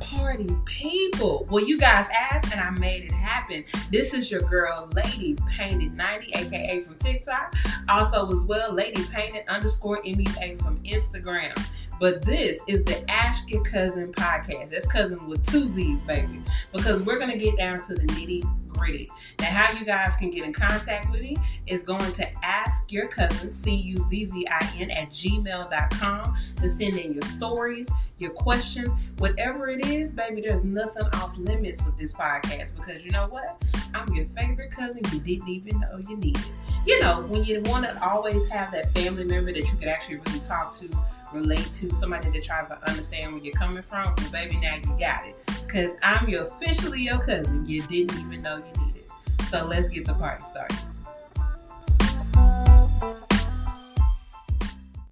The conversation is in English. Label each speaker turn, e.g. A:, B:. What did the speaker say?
A: party people. Well, you guys asked and I made it happen. This is your girl, Lady Painted 90, aka from TikTok. Also, as well, Lady Painted underscore MUA from Instagram. But this is the Ask Your Cousin podcast. That's cousin with two Z's, baby. Because we're going to get down to the nitty gritty. Now, how you guys can get in contact with me is going to ask your cousin, C U Z Z I N, at gmail.com to send in your stories, your questions, whatever it is, baby. There's nothing off limits with this podcast because you know what? I'm your favorite cousin you didn't even know you needed. You know, when you want to always have that family member that you could actually really talk to relate to, somebody that tries to understand where you're coming from, well, baby, now you got it. Because I'm your officially your cousin. You didn't even know you needed. So let's get the party started.